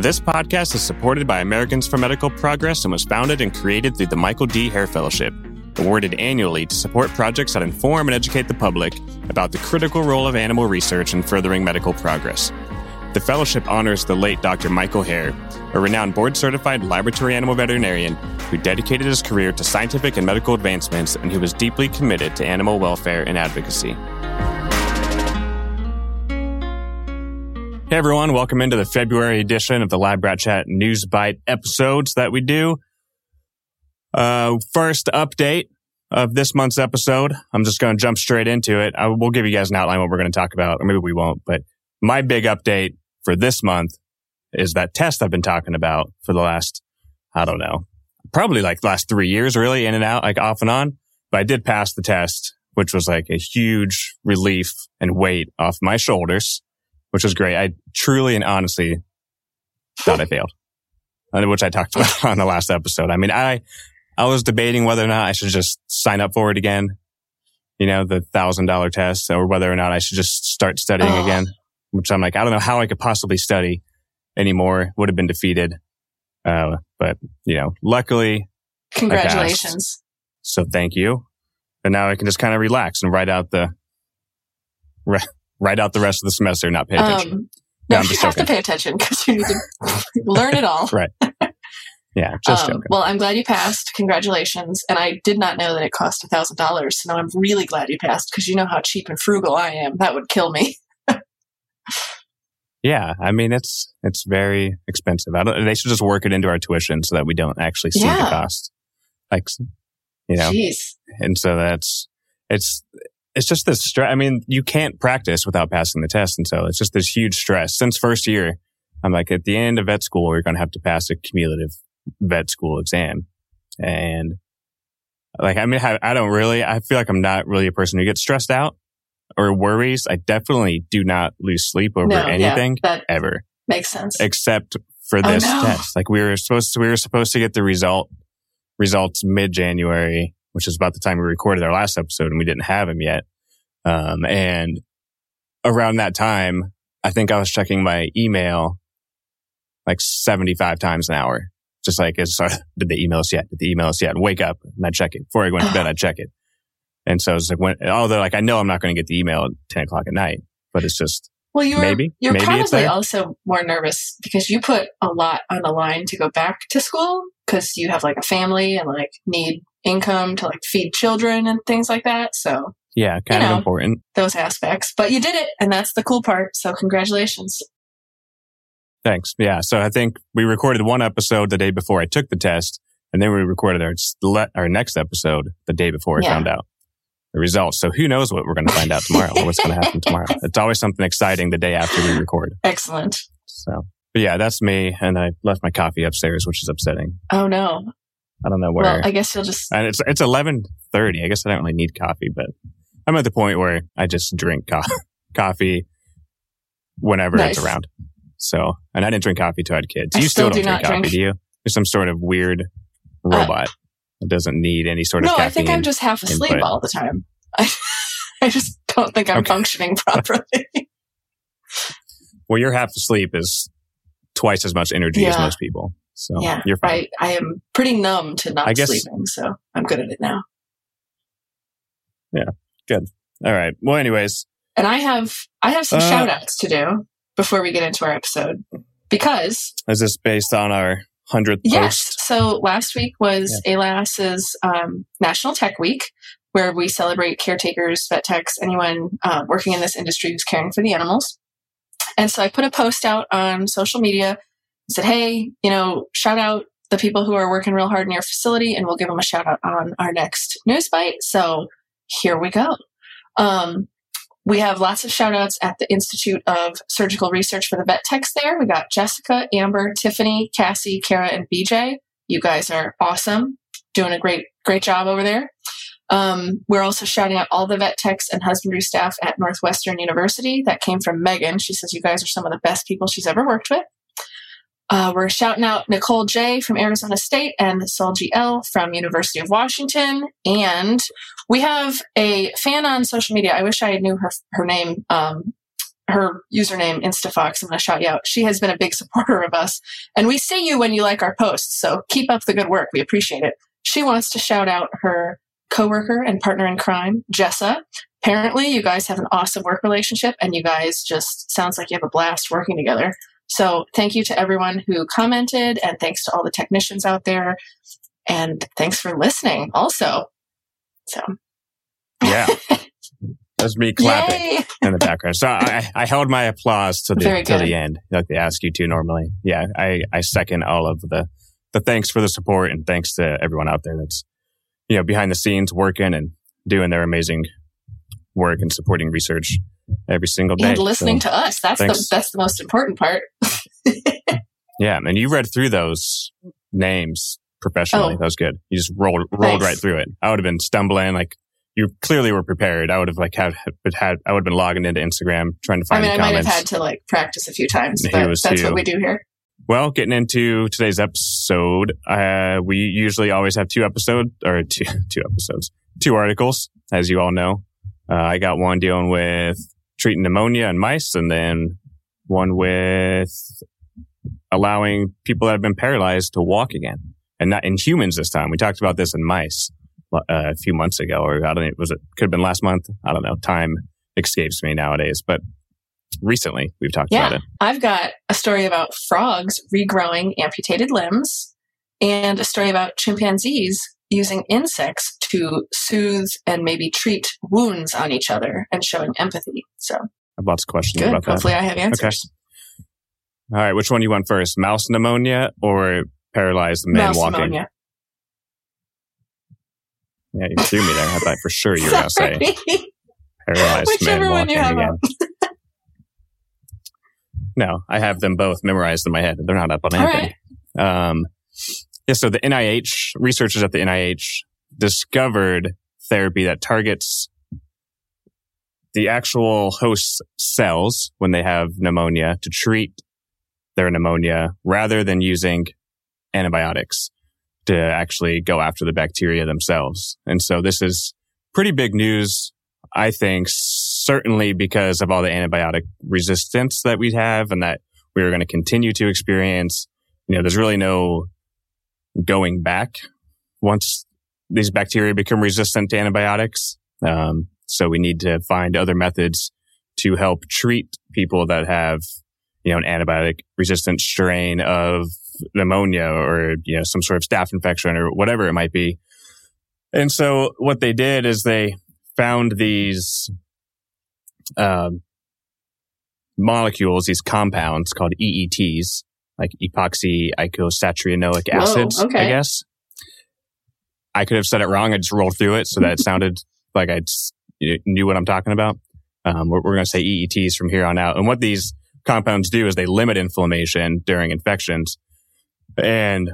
This podcast is supported by Americans for Medical Progress and was founded and created through the Michael D. Hayre Fellowship, awarded annually to support projects that inform and educate the public about the critical role of animal research in furthering medical progress. The fellowship honors the late Dr. Michael Hayre, a renowned board certified laboratory animal veterinarian who dedicated his career to scientific and medical advancements and who was deeply committed to animal welfare and advocacy. Hey everyone, welcome into the February edition of the Lab Rat Chat News Bite episodes that we do. Uh, first update of this month's episode. I'm just going to jump straight into it. I will give you guys an outline what we're going to talk about, or maybe we won't. But my big update for this month is that test I've been talking about for the last, I don't know, probably like last three years, really in and out, like off and on. But I did pass the test, which was like a huge relief and weight off my shoulders which was great. I truly and honestly thought I failed, which I talked about on the last episode. I mean, I, I was debating whether or not I should just sign up for it again, you know, the thousand dollar test or whether or not I should just start studying oh. again, which I'm like, I don't know how I could possibly study anymore. Would have been defeated. Uh, but you know, luckily, congratulations. So thank you. And now I can just kind of relax and write out the, write out the rest of the semester, not pay attention. Um, no, no you have joking. to pay attention because you need to learn it all. Right. Yeah, just um, joking. Well, I'm glad you passed. Congratulations. And I did not know that it cost a thousand dollars. So now I'm really glad you passed because you know how cheap and frugal I am. That would kill me. yeah, I mean it's it's very expensive. they should just work it into our tuition so that we don't actually see yeah. the cost. Like, you know, Jeez. and so that's it's it's just this stress. I mean, you can't practice without passing the test. And so it's just this huge stress. Since first year, I'm like, at the end of vet school, you're going to have to pass a cumulative vet school exam. And like, I mean, I, I don't really, I feel like I'm not really a person who gets stressed out or worries. I definitely do not lose sleep over no, anything yeah, ever. Makes sense. Except for oh, this oh, no. test. Like we were supposed to, we were supposed to get the result, results mid January which is about the time we recorded our last episode and we didn't have him yet. Um, and around that time, I think I was checking my email like 75 times an hour. Just like, is, did they email us yet? Did they email us yet? And wake up and I'd check it. Before I went to bed, I'd check it. And so it's like, when, although like I know I'm not going to get the email at 10 o'clock at night, but it's just, well, you were, maybe, you're maybe probably also more nervous because you put a lot on the line to go back to school because you have like a family and like need income to like feed children and things like that. So yeah, kind of know, important. Those aspects, but you did it and that's the cool part. So congratulations. Thanks. Yeah. So I think we recorded one episode the day before I took the test and then we recorded our, our next episode the day before I yeah. found out the results. So who knows what we're going to find out tomorrow or what's going to happen tomorrow. It's always something exciting the day after we record. Excellent. So, but yeah, that's me. And I left my coffee upstairs, which is upsetting. Oh no. I don't know where. Well, I guess you'll just. And it's it's eleven thirty. I guess I don't really need coffee, but I'm at the point where I just drink co- coffee whenever nice. it's around. So, and I didn't drink coffee till I had kids. I you still, still don't do drink coffee, drink. do you? You're some sort of weird uh, robot. Uh, that doesn't need any sort of. No, I think I'm just half asleep input. all the time. I, I just don't think I'm okay. functioning properly. well, your half asleep is twice as much energy yeah. as most people. So yeah, you're fine. I, I am pretty numb to not guess, sleeping, so I'm good at it now. Yeah, good. All right. Well, anyways. And I have I have some uh, shout outs to do before we get into our episode. Because Is this based on our hundredth Yes. Post? So last week was yeah. AALAS's um, National Tech Week, where we celebrate caretakers, vet techs, anyone uh, working in this industry who's caring for the animals. And so I put a post out on social media said, Hey, you know, shout out the people who are working real hard in your facility and we'll give them a shout out on our next news bite. So here we go. Um, we have lots of shout outs at the Institute of Surgical Research for the Vet Techs there. We got Jessica, Amber, Tiffany, Cassie, Kara, and BJ. You guys are awesome. Doing a great, great job over there. Um, we're also shouting out all the vet techs and husbandry staff at Northwestern University. That came from Megan. She says you guys are some of the best people she's ever worked with. Uh, we're shouting out Nicole J from Arizona State and Solji L from University of Washington. And we have a fan on social media. I wish I knew her, her name. Um, her username Instafox. I'm going to shout you out. She has been a big supporter of us, and we see you when you like our posts. So keep up the good work. We appreciate it. She wants to shout out her coworker and partner in crime, Jessa. Apparently, you guys have an awesome work relationship, and you guys just sounds like you have a blast working together. So thank you to everyone who commented, and thanks to all the technicians out there, and thanks for listening. Also, so yeah. That's me clapping Yay! in the background. So I, I held my applause to the to the end, like they ask you to normally. Yeah, I, I second all of the the thanks for the support and thanks to everyone out there that's you know behind the scenes working and doing their amazing work and supporting research every single day. and listening So, to us. That's the that's the most important part. yeah, and you read through those names professionally. Oh. That was good. You just rolled rolled Thanks. right through it. I would have been stumbling like. You clearly were prepared. I would have like had, had I would have been logging into Instagram trying to find. I mean, I the might have had to like practice a few times, but that's what we do here. Well, getting into today's episode, uh, we usually always have two episodes or two, two episodes, two articles, as you all know. Uh, I got one dealing with treating pneumonia in mice and then one with allowing people that have been paralyzed to walk again and not in humans this time. We talked about this in mice uh, a few months ago, or I don't know, was it could have been last month? I don't know. Time escapes me nowadays, but recently we've talked Yeah. about it. I've got a story about frogs regrowing amputated limbs and a story about chimpanzees using insects to soothe and maybe treat wounds on each other and showing empathy. So I have lots of questions good. about that. Hopefully I have answers. All right, which one do you want first? Mouse pneumonia or paralyzed man Mouse walking? pneumonia. Yeah, you threw me there. I thought for sure you were going to say paralyzed Whichever man walking you have again. no, I have them both memorized in my head. They're not up on All anything. Um, yeah, so the NIH researchers at the NIH discovered therapy that targets the actual host cells when they have pneumonia to treat their pneumonia rather than using antibiotics to actually go after the bacteria themselves. And so this is pretty big news, I think, certainly because of all the antibiotic resistance that we have and that we are going to continue to experience. You know, there's really no going back once these bacteria become resistant to antibiotics. Um, so we need to find other methods to help treat people that have, you know, an antibiotic resistant strain of pneumonia or, you know, some sort of staph infection or whatever it might be. And so what they did is they found these, um, molecules, these compounds called EETs, like epoxy eicosatrienoic Whoa, acids, okay. I guess. I could have said it wrong. I just rolled through it so that it sounded like I knew what I'm talking about. Um, we're, we're going to say EETs from here on out. And what these compounds do is they limit inflammation during infections. And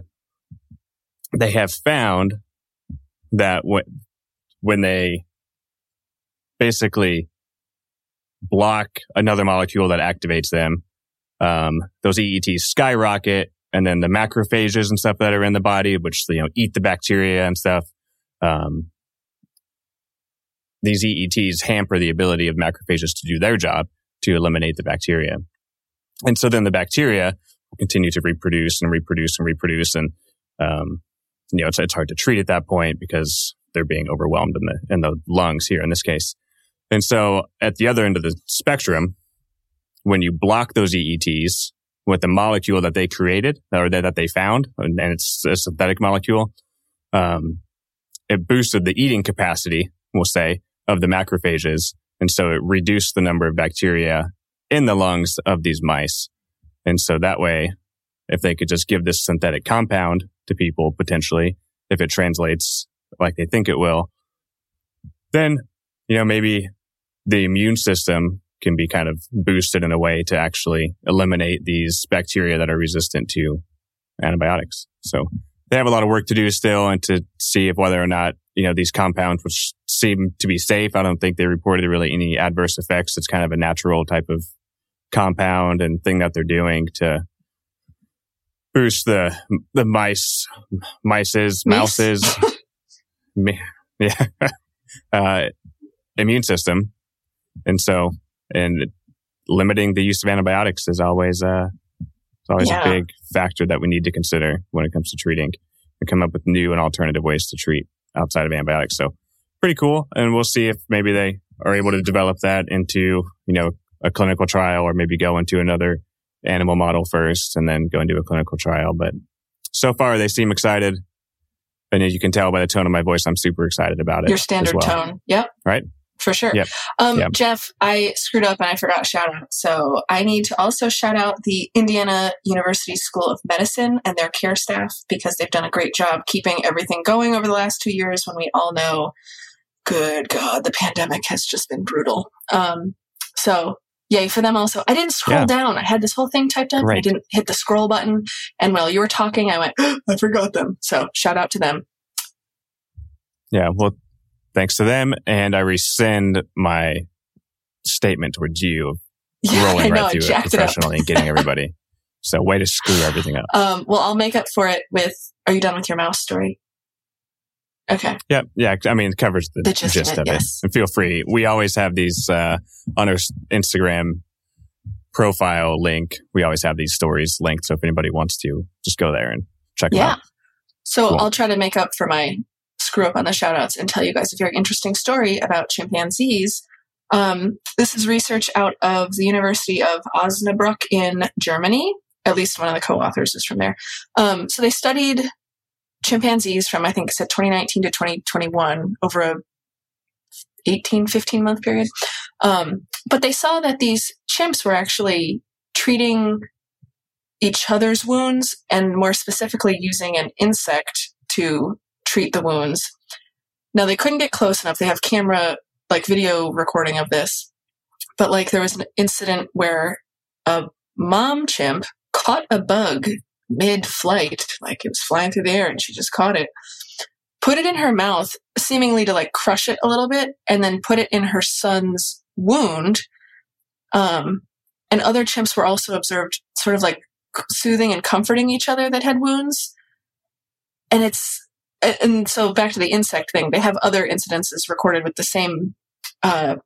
they have found that when, when they basically block another molecule that activates them, um, those EETs skyrocket. And then the macrophages and stuff that are in the body, which, you know, eat the bacteria and stuff, um, these EETs hamper the ability of macrophages to do their job to eliminate the bacteria. And so then the bacteria will continue to reproduce and reproduce and reproduce. And, um, you know, it's, it's hard to treat at that point because they're being overwhelmed in the, in the lungs here in this case. And so at the other end of the spectrum, when you block those EETs with the molecule that they created or that, that they found, and, and it's a synthetic molecule, um, it boosted the eating capacity, we'll say, of the macrophages. And so it reduced the number of bacteria in the lungs of these mice. And so that way, if they could just give this synthetic compound to people potentially, if it translates like they think it will, then, you know, maybe the immune system can be kind of boosted in a way to actually eliminate these bacteria that are resistant to antibiotics. So they have a lot of work to do still and to see if whether or not, you know, these compounds, which seem to be safe, I don't think they reported really any adverse effects. It's kind of a natural type of compound and thing that they're doing to boost the, the mice, mice's, mouses, yeah, uh, immune system. And so, and limiting the use of antibiotics is always uh, it's always Yeah. a big factor that we need to consider when it comes to treating and come up with new and alternative ways to treat outside of antibiotics. So pretty cool. And we'll see if maybe they are able to develop that into, you know, a clinical trial or maybe go into another animal model first and then go into a clinical trial. But so far they seem excited. And as you can tell by the tone of my voice, I'm super excited about it. Your standard well. tone. Yep. Right? For sure. Yep. Um, Yep. Jeff, I screwed up and I forgot shout out. So I need to also shout out the Indiana University School of Medicine and their care staff because they've done a great job keeping everything going over the last two years when we all know, good God, the pandemic has just been brutal. Um, so yay for them also. I didn't scroll Yeah. down. I had this whole thing typed up. I didn't hit the scroll button. And while you were talking, I went, I forgot them. So shout out to them. Yeah. Well, thanks to them. And I rescind my statement towards you of Yeah, rolling know. right through it jacked it professionally and getting everybody. So way to screw everything up. Um, well, I'll make up for it with. Are you done with your mouse story? Okay. Yeah, yeah. I mean, it covers the, The gist of it, yes. And feel free. We always have these uh, on our Instagram profile link. We always have these stories linked. So if anybody wants to, just go there and check them Yeah. out. So Cool. I'll try to make up for my screw up on the shout outs and tell you guys a very interesting story about chimpanzees. Um, this is research out of the University of Osnabrück in Germany. At least one of the co authors is from there. Um, so they studied chimpanzees from, I think said 2019 to 2021 over a 18, 15 month period. Um, but they saw that these chimps were actually treating each other's wounds and more specifically using an insect to treat the wounds. Now they couldn't get close enough. They have camera, like video recording of this. But like there was an incident where a mom chimp caught a bug mid flight, like it was flying through the air and she just caught it, put it in her mouth, seemingly to like crush it a little bit, and then put it in her son's wound. Um, and other chimps were also observed sort of like soothing and comforting each other that had wounds. And it's, and so back to the insect thing, they have other incidences recorded with the same uh,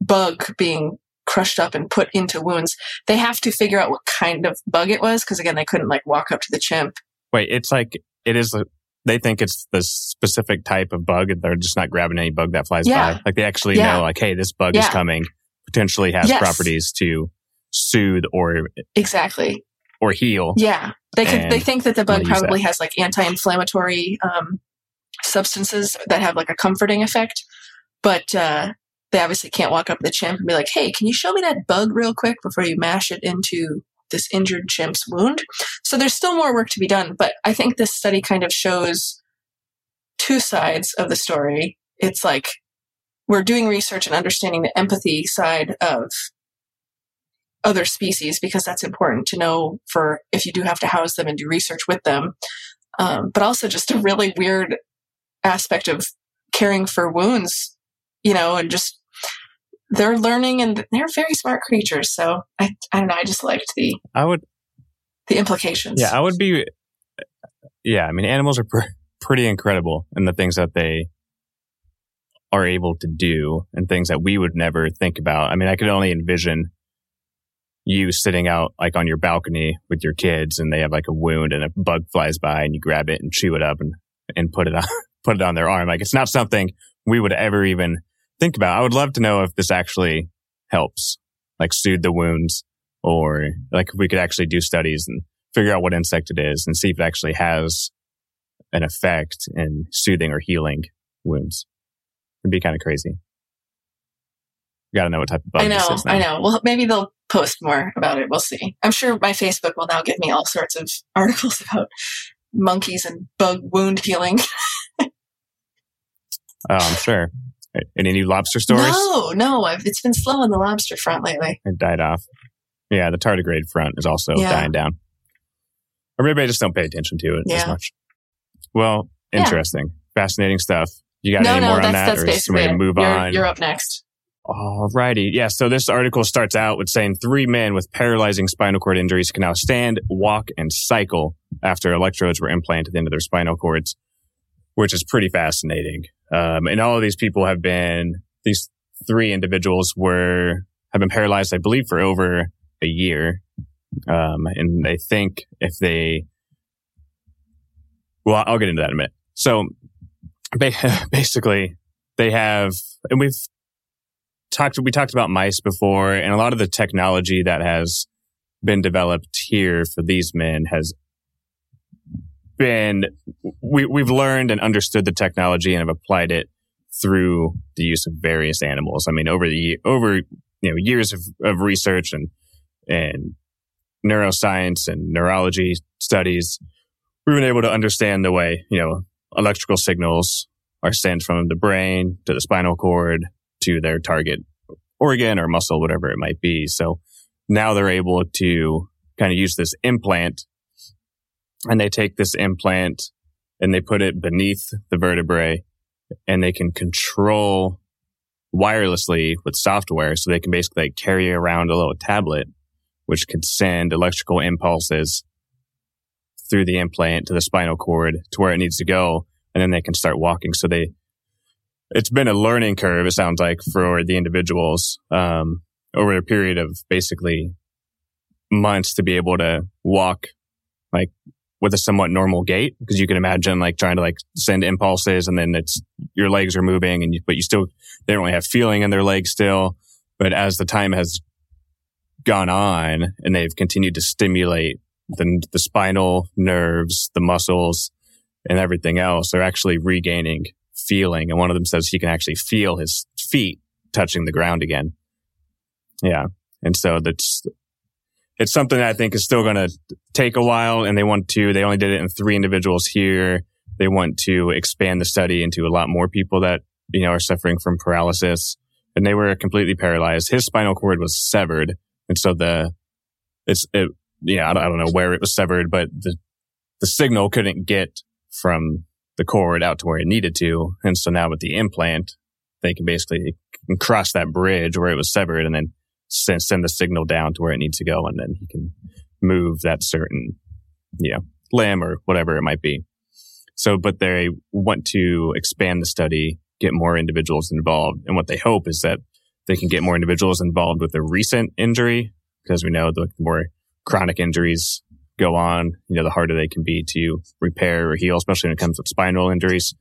bug being crushed up and put into wounds. They have to figure out what kind of bug it was because again, they couldn't like walk up to the chimp. Wait, it's like, it is, a, they think it's the specific type of bug. and They're just not grabbing any bug that flies Yeah. by. Like they actually Yeah. know, like, hey, this bug is coming, potentially has Yes. properties to soothe or, Exactly. or heal. Yeah, they could. They think that the bug probably has like anti-inflammatory um, substances that have like a comforting effect, but uh, they obviously can't walk up to the chimp and be like, "Hey, can you show me that bug real quick before you mash it into this injured chimp's wound?" So there's still more work to be done, but I think this study kind of shows two sides of the story. It's like we're doing research and understanding the empathy side of other species because that's important to know for if you do have to house them and do research with them. Um, but also just a really weird aspect of caring for wounds, you know, and just they're learning and they're very smart creatures. So I, I don't know. I just liked the I would, the implications. yeah, I would be, yeah, I mean, animals are pr- pretty incredible in the things that they are able to do and things that we would never think about. I mean, I could only envision you sitting out like on your balcony with your kids and they have like a wound and a bug flies by and you grab it and chew it up and, and put it on, put it on their arm. Like it's not something we would ever even think about. I would love to know if this actually helps, like soothe the wounds or like if we could actually do studies and figure out what insect it is and see if it actually has an effect in soothing or healing wounds. It'd be kind of crazy. You gotta know what type of bug I this know. I know. Well, maybe they'll post more about it. We'll see. I'm sure my Facebook will now give me all sorts of articles about monkeys and bug wound healing. Oh, I'm sure. Any new lobster stories? No, no. I've, it's been slow on the lobster front lately. It died off. Yeah, the tardigrade front is also Yeah. dying down. Or maybe I just don't pay attention to it as much. Well, Yeah. interesting. Fascinating stuff. You got no, any no, more that's on that? that's or is basically somebody it. move you're, on? You're up next. Alrighty. Yeah. So this article starts out with saying three men with paralyzing spinal cord injuries can now stand, walk, and cycle after electrodes were implanted into their spinal cords, which is pretty fascinating. Um, and all of these people have been, these three individuals were have been paralyzed, I believe, for over a year. Um, and I think if they, well, I'll get into that in a minute. So basically, they have, and we've talked, we talked about mice before, and a lot of the technology that has been developed here for these men has been, we, we've learned and understood the technology and have applied it through the use of various animals. I mean, over the, over, you know, years of, of research and, and neuroscience and neurology studies, we've been able to understand the way, you know, electrical signals are sent from the brain to the spinal cord to their target organ or muscle, whatever it might be. So now they're able to kind of use this implant and they take this implant and they put it beneath the vertebrae and they can control wirelessly with software. So they can basically like carry around a little tablet, which can send electrical impulses through the implant to the spinal cord to where it needs to go. And then they can start walking. So they, it's been a learning curve, it sounds like, for the individuals, um, over a period of basically months to be able to walk like with a somewhat normal gait because you can imagine like trying to like send impulses and then it's your legs are moving and you, but you still they don't really have feeling in their legs still. But as the time has gone on and they've continued to stimulate the, the spinal nerves the muscles and everything else they're actually regaining feeling and one of them says he can actually feel his feet touching the ground again yeah and so that's it's something that I think is still going to take a while and they want to, they only did it in three individuals here. They want to expand the study into a lot more people that, you know, are suffering from paralysis and they were completely paralyzed. His spinal cord was severed. And so the, it's, it, yeah, I don't, I don't know where it was severed, but the, the signal couldn't get from the cord out to where it needed to. And so now with the implant, they can basically cross that bridge where it was severed and then send, send the signal down to where it needs to go. And then he can move that certain, you know, limb or whatever it might be. So, but they want to expand the study, get more individuals involved. And what they hope is that they can get more individuals involved with a recent injury because we know the more chronic injuries go on, you know, the harder they can be to repair or heal, especially when it comes to spinal injuries.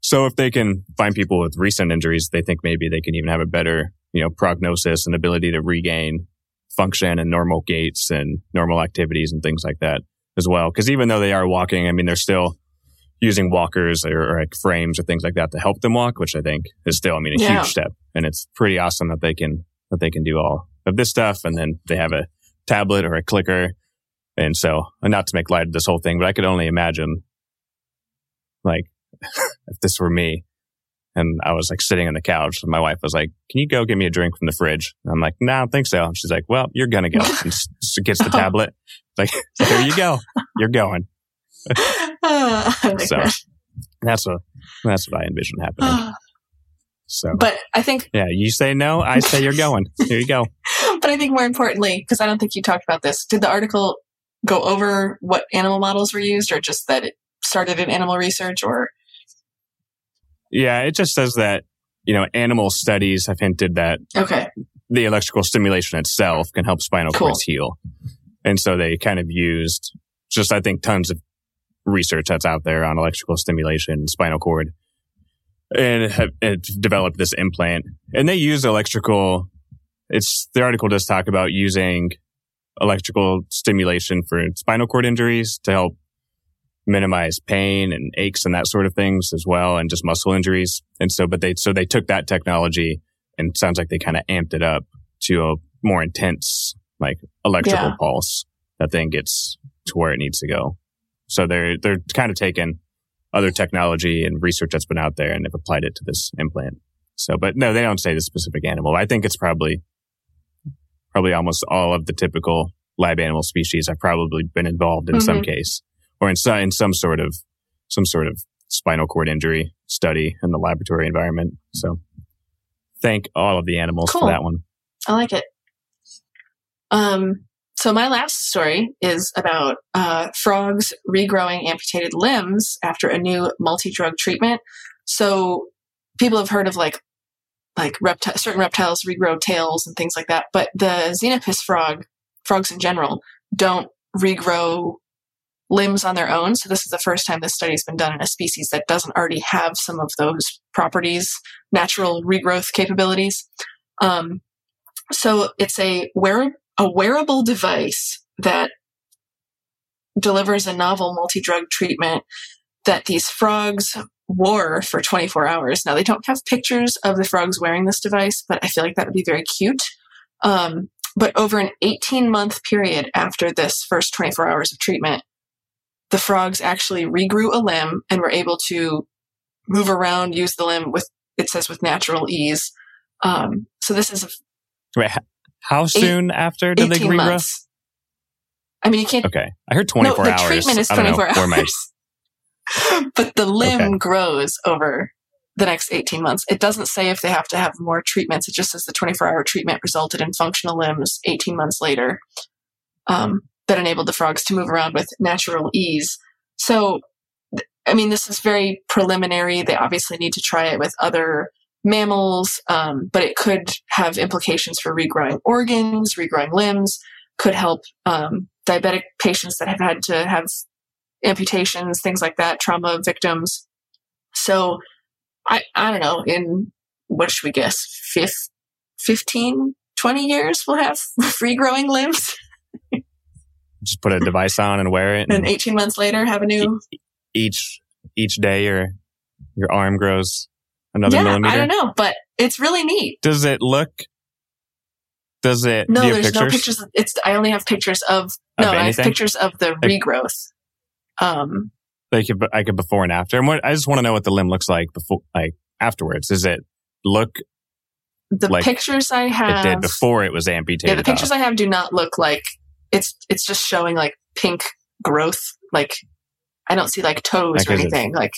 So if they can find people with recent injuries, they think maybe they can even have a better you know, prognosis and ability to regain function and normal gaits and normal activities and things like that as well. Cause even though they are walking, I mean, they're still using walkers or, or like frames or things like that to help them walk, which I think is still, I mean, a yeah. huge step. And it's pretty awesome that they can, that they can do all of this stuff. And then they have a tablet or a clicker. And so, not to make light of this whole thing, but I could only imagine like if this were me, and I was like sitting on the couch. And my wife was like, Can you go get me a drink from the fridge? And I'm like, No, I don't think so. And she's like, Well, you're going to go. And she gets the oh. tablet. Like, Here you go. You're going. Oh, so that's what, that's what I envision happening. So, but I think, yeah, you say no, I say you're going. Here you go. but I think more importantly, because I don't think you talked about this, did the article go over what animal models were used or just that it started in animal research or yeah, it just says that, you know, animal studies have hinted that okay. the electrical stimulation itself can help spinal cool. cords heal. And so they kind of used just, I think, tons of research that's out there on electrical stimulation and spinal cord and have, have developed this implant. And they use electrical, it's, the article does talk about using electrical stimulation for spinal cord injuries to help minimize pain and aches and that sort of things as well, and just muscle injuries. And so, but they, so they took that technology and sounds like they kind of amped it up to a more intense, like electrical yeah. pulse that then gets to where it needs to go. So they're, they're kind of taking other technology and research that's been out there and have applied it to this implant. So, but no, they don't say the specific animal. I think it's probably, probably almost all of the typical lab animal species have probably been involved in mm-hmm. some case or in some, in some sort of some sort of spinal cord injury study in the laboratory environment. So thank all of the animals cool. for that one. I like it. Um, so my last story is about uh, frogs regrowing amputated limbs after a new multi-drug treatment. So people have heard of like like repti- certain reptiles regrow tails and things like that. But the xenopus frog, frogs in general, don't regrow limbs on their own. So this is the first time this study's been done in a species that doesn't already have some of those properties, natural regrowth capabilities. Um, so it's a wear a wearable device that delivers a novel multi-drug treatment that these frogs wore for 24 hours. Now they don't have pictures of the frogs wearing this device, but I feel like that would be very cute. Um, but over an 18 month period after this first 24 hours of treatment, the frogs actually regrew a limb and were able to move around, use the limb with, it says, with natural ease. Um, so this is a, Wait, how soon eight, after did they regrow? Months. I mean, you can't. Okay, I heard 24 no, the hours. The treatment is 24 hours. But the limb okay. grows over the next 18 months. It doesn't say if they have to have more treatments. It just says the 24 hour treatment resulted in functional limbs 18 months later um, that enabled the frogs to move around with natural ease. So, I mean, this is very preliminary. They obviously need to try it with other mammals, um, but it could have implications for regrowing organs, regrowing limbs, could help um, diabetic patients that have had to have amputations, things like that, trauma victims. So I, I don't know, in what should we guess, fifth, 15, 20 years, we'll have free growing limbs. Just put a device on and wear it. And, and 18 months later, have a new. Each, each day your, your arm grows another yeah, millimeter. I don't know, but it's really neat. Does it look does it? No, there's pictures? no pictures. It's I only have pictures of, no, I have pictures of the regrowth. Um, like I could before and after. And what I just want to know what the limb looks like before, like afterwards. Does it look? The like pictures I have it did before it was amputated. Yeah, the pictures off. I have do not look like it's. It's just showing like pink growth. Like I don't see like toes or anything. Like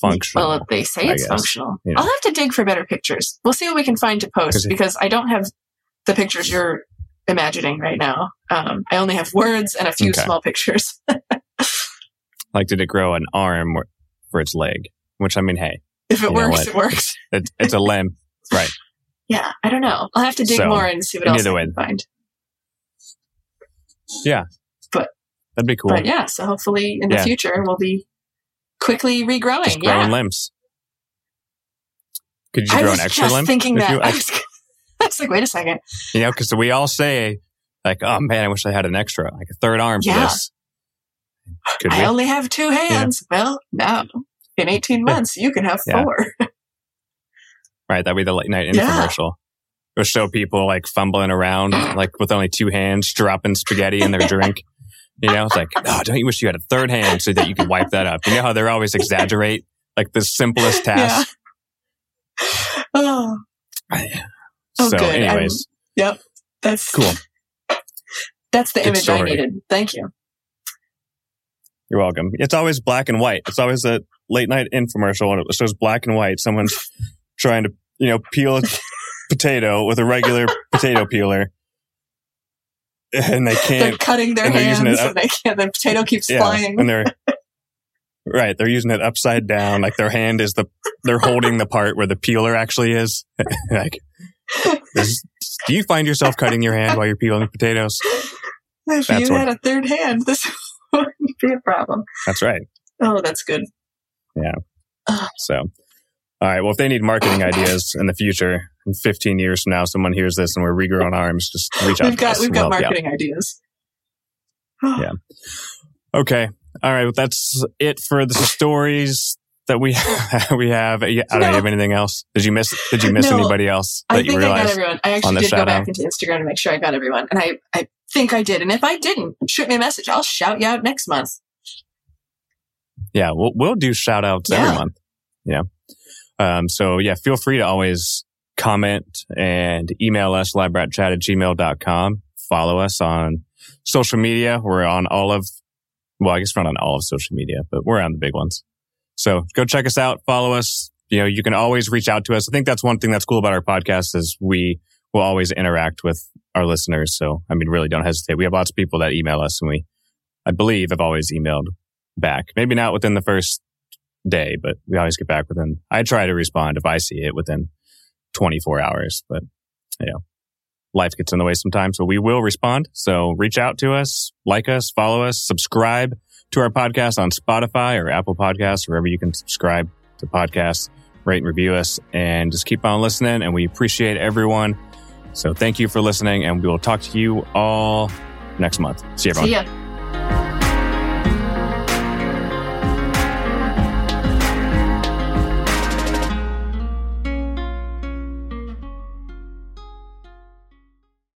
functional. Well, they say it's functional. Yeah. I'll have to dig for better pictures. We'll see what we can find to post because I don't have the pictures you're imagining right now. Um, I only have words and a few okay. small pictures. like, did it grow an arm for its leg? Which I mean, hey, if it works, it works. It, it's a limb, right? Yeah, I don't know. I'll have to dig so, more and see what else I can find. Yeah, but that'd be cool. But yeah, so hopefully in the yeah. future we'll be quickly regrowing. Just growing yeah. limbs. Could you grow an extra limb? Thinking that. You, I was, I was like, wait a second. You know, because we all say, like, oh man, I wish I had an extra, like a third arm yeah. for this. Could I we? only have two hands. Yeah. Well, now in 18 months, you can have four. right. That'd be the late night infomercial. It'll show people like fumbling around, like with only two hands, dropping spaghetti in their drink. You know, it's like, oh, don't you wish you had a third hand so that you could wipe that up? You know how they're always exaggerate like the simplest task. Yeah. Oh. Oh, so, good. anyways. I'm, yep. That's cool. That's the good image story. I needed. Thank you. You're welcome. It's always black and white. It's always a late night infomercial and it shows black and white. Someone's trying to, you know, peel a potato with a regular potato peeler. And they can't. They're cutting their and hands and they can't. The potato keeps yeah, flying. And they're, right. They're using it upside down. Like their hand is the, they're holding the part where the peeler actually is. like, do you find yourself cutting your hand while you're peeling potatoes? If that's you what, had a third hand, this be a problem. That's right. Oh, that's good. Yeah. so, all right. Well, if they need marketing ideas in the future, in 15 years from now, someone hears this and we're regrowing arms, just reach out. We've got us. we've got marketing ideas. yeah. Okay. All right. Well, that's it for the stories that we we have. I don't no. have anything else. Did you miss? Did you miss no, anybody else? That I think I got everyone. I actually did go back into Instagram to make sure I got everyone, and I I think I did. And if I didn't, shoot me a message. I'll shout you out next month. Yeah, we'll we'll do shout outs yeah. every month. Yeah. Um. So yeah, feel free to always comment and email us labratchat at gmail.com. Follow us on social media. We're on all of, well, I guess we're not on all of social media, but we're on the big ones. So go check us out, follow us. You know, you can always reach out to us. I think that's one thing that's cool about our podcast is we will always interact with our listeners. So, I mean, really don't hesitate. We have lots of people that email us and we, I believe, have always emailed back. Maybe not within the first day, but we always get back within, I try to respond if I see it within 24 hours, but you know, life gets in the way sometimes. So we will respond. So reach out to us, like us, follow us, subscribe to our podcast on Spotify or Apple Podcasts, wherever you can subscribe to podcasts, rate and review us, and just keep on listening. And we appreciate everyone. So thank you for listening, and we will talk to you all next month. See you, everyone. See ya.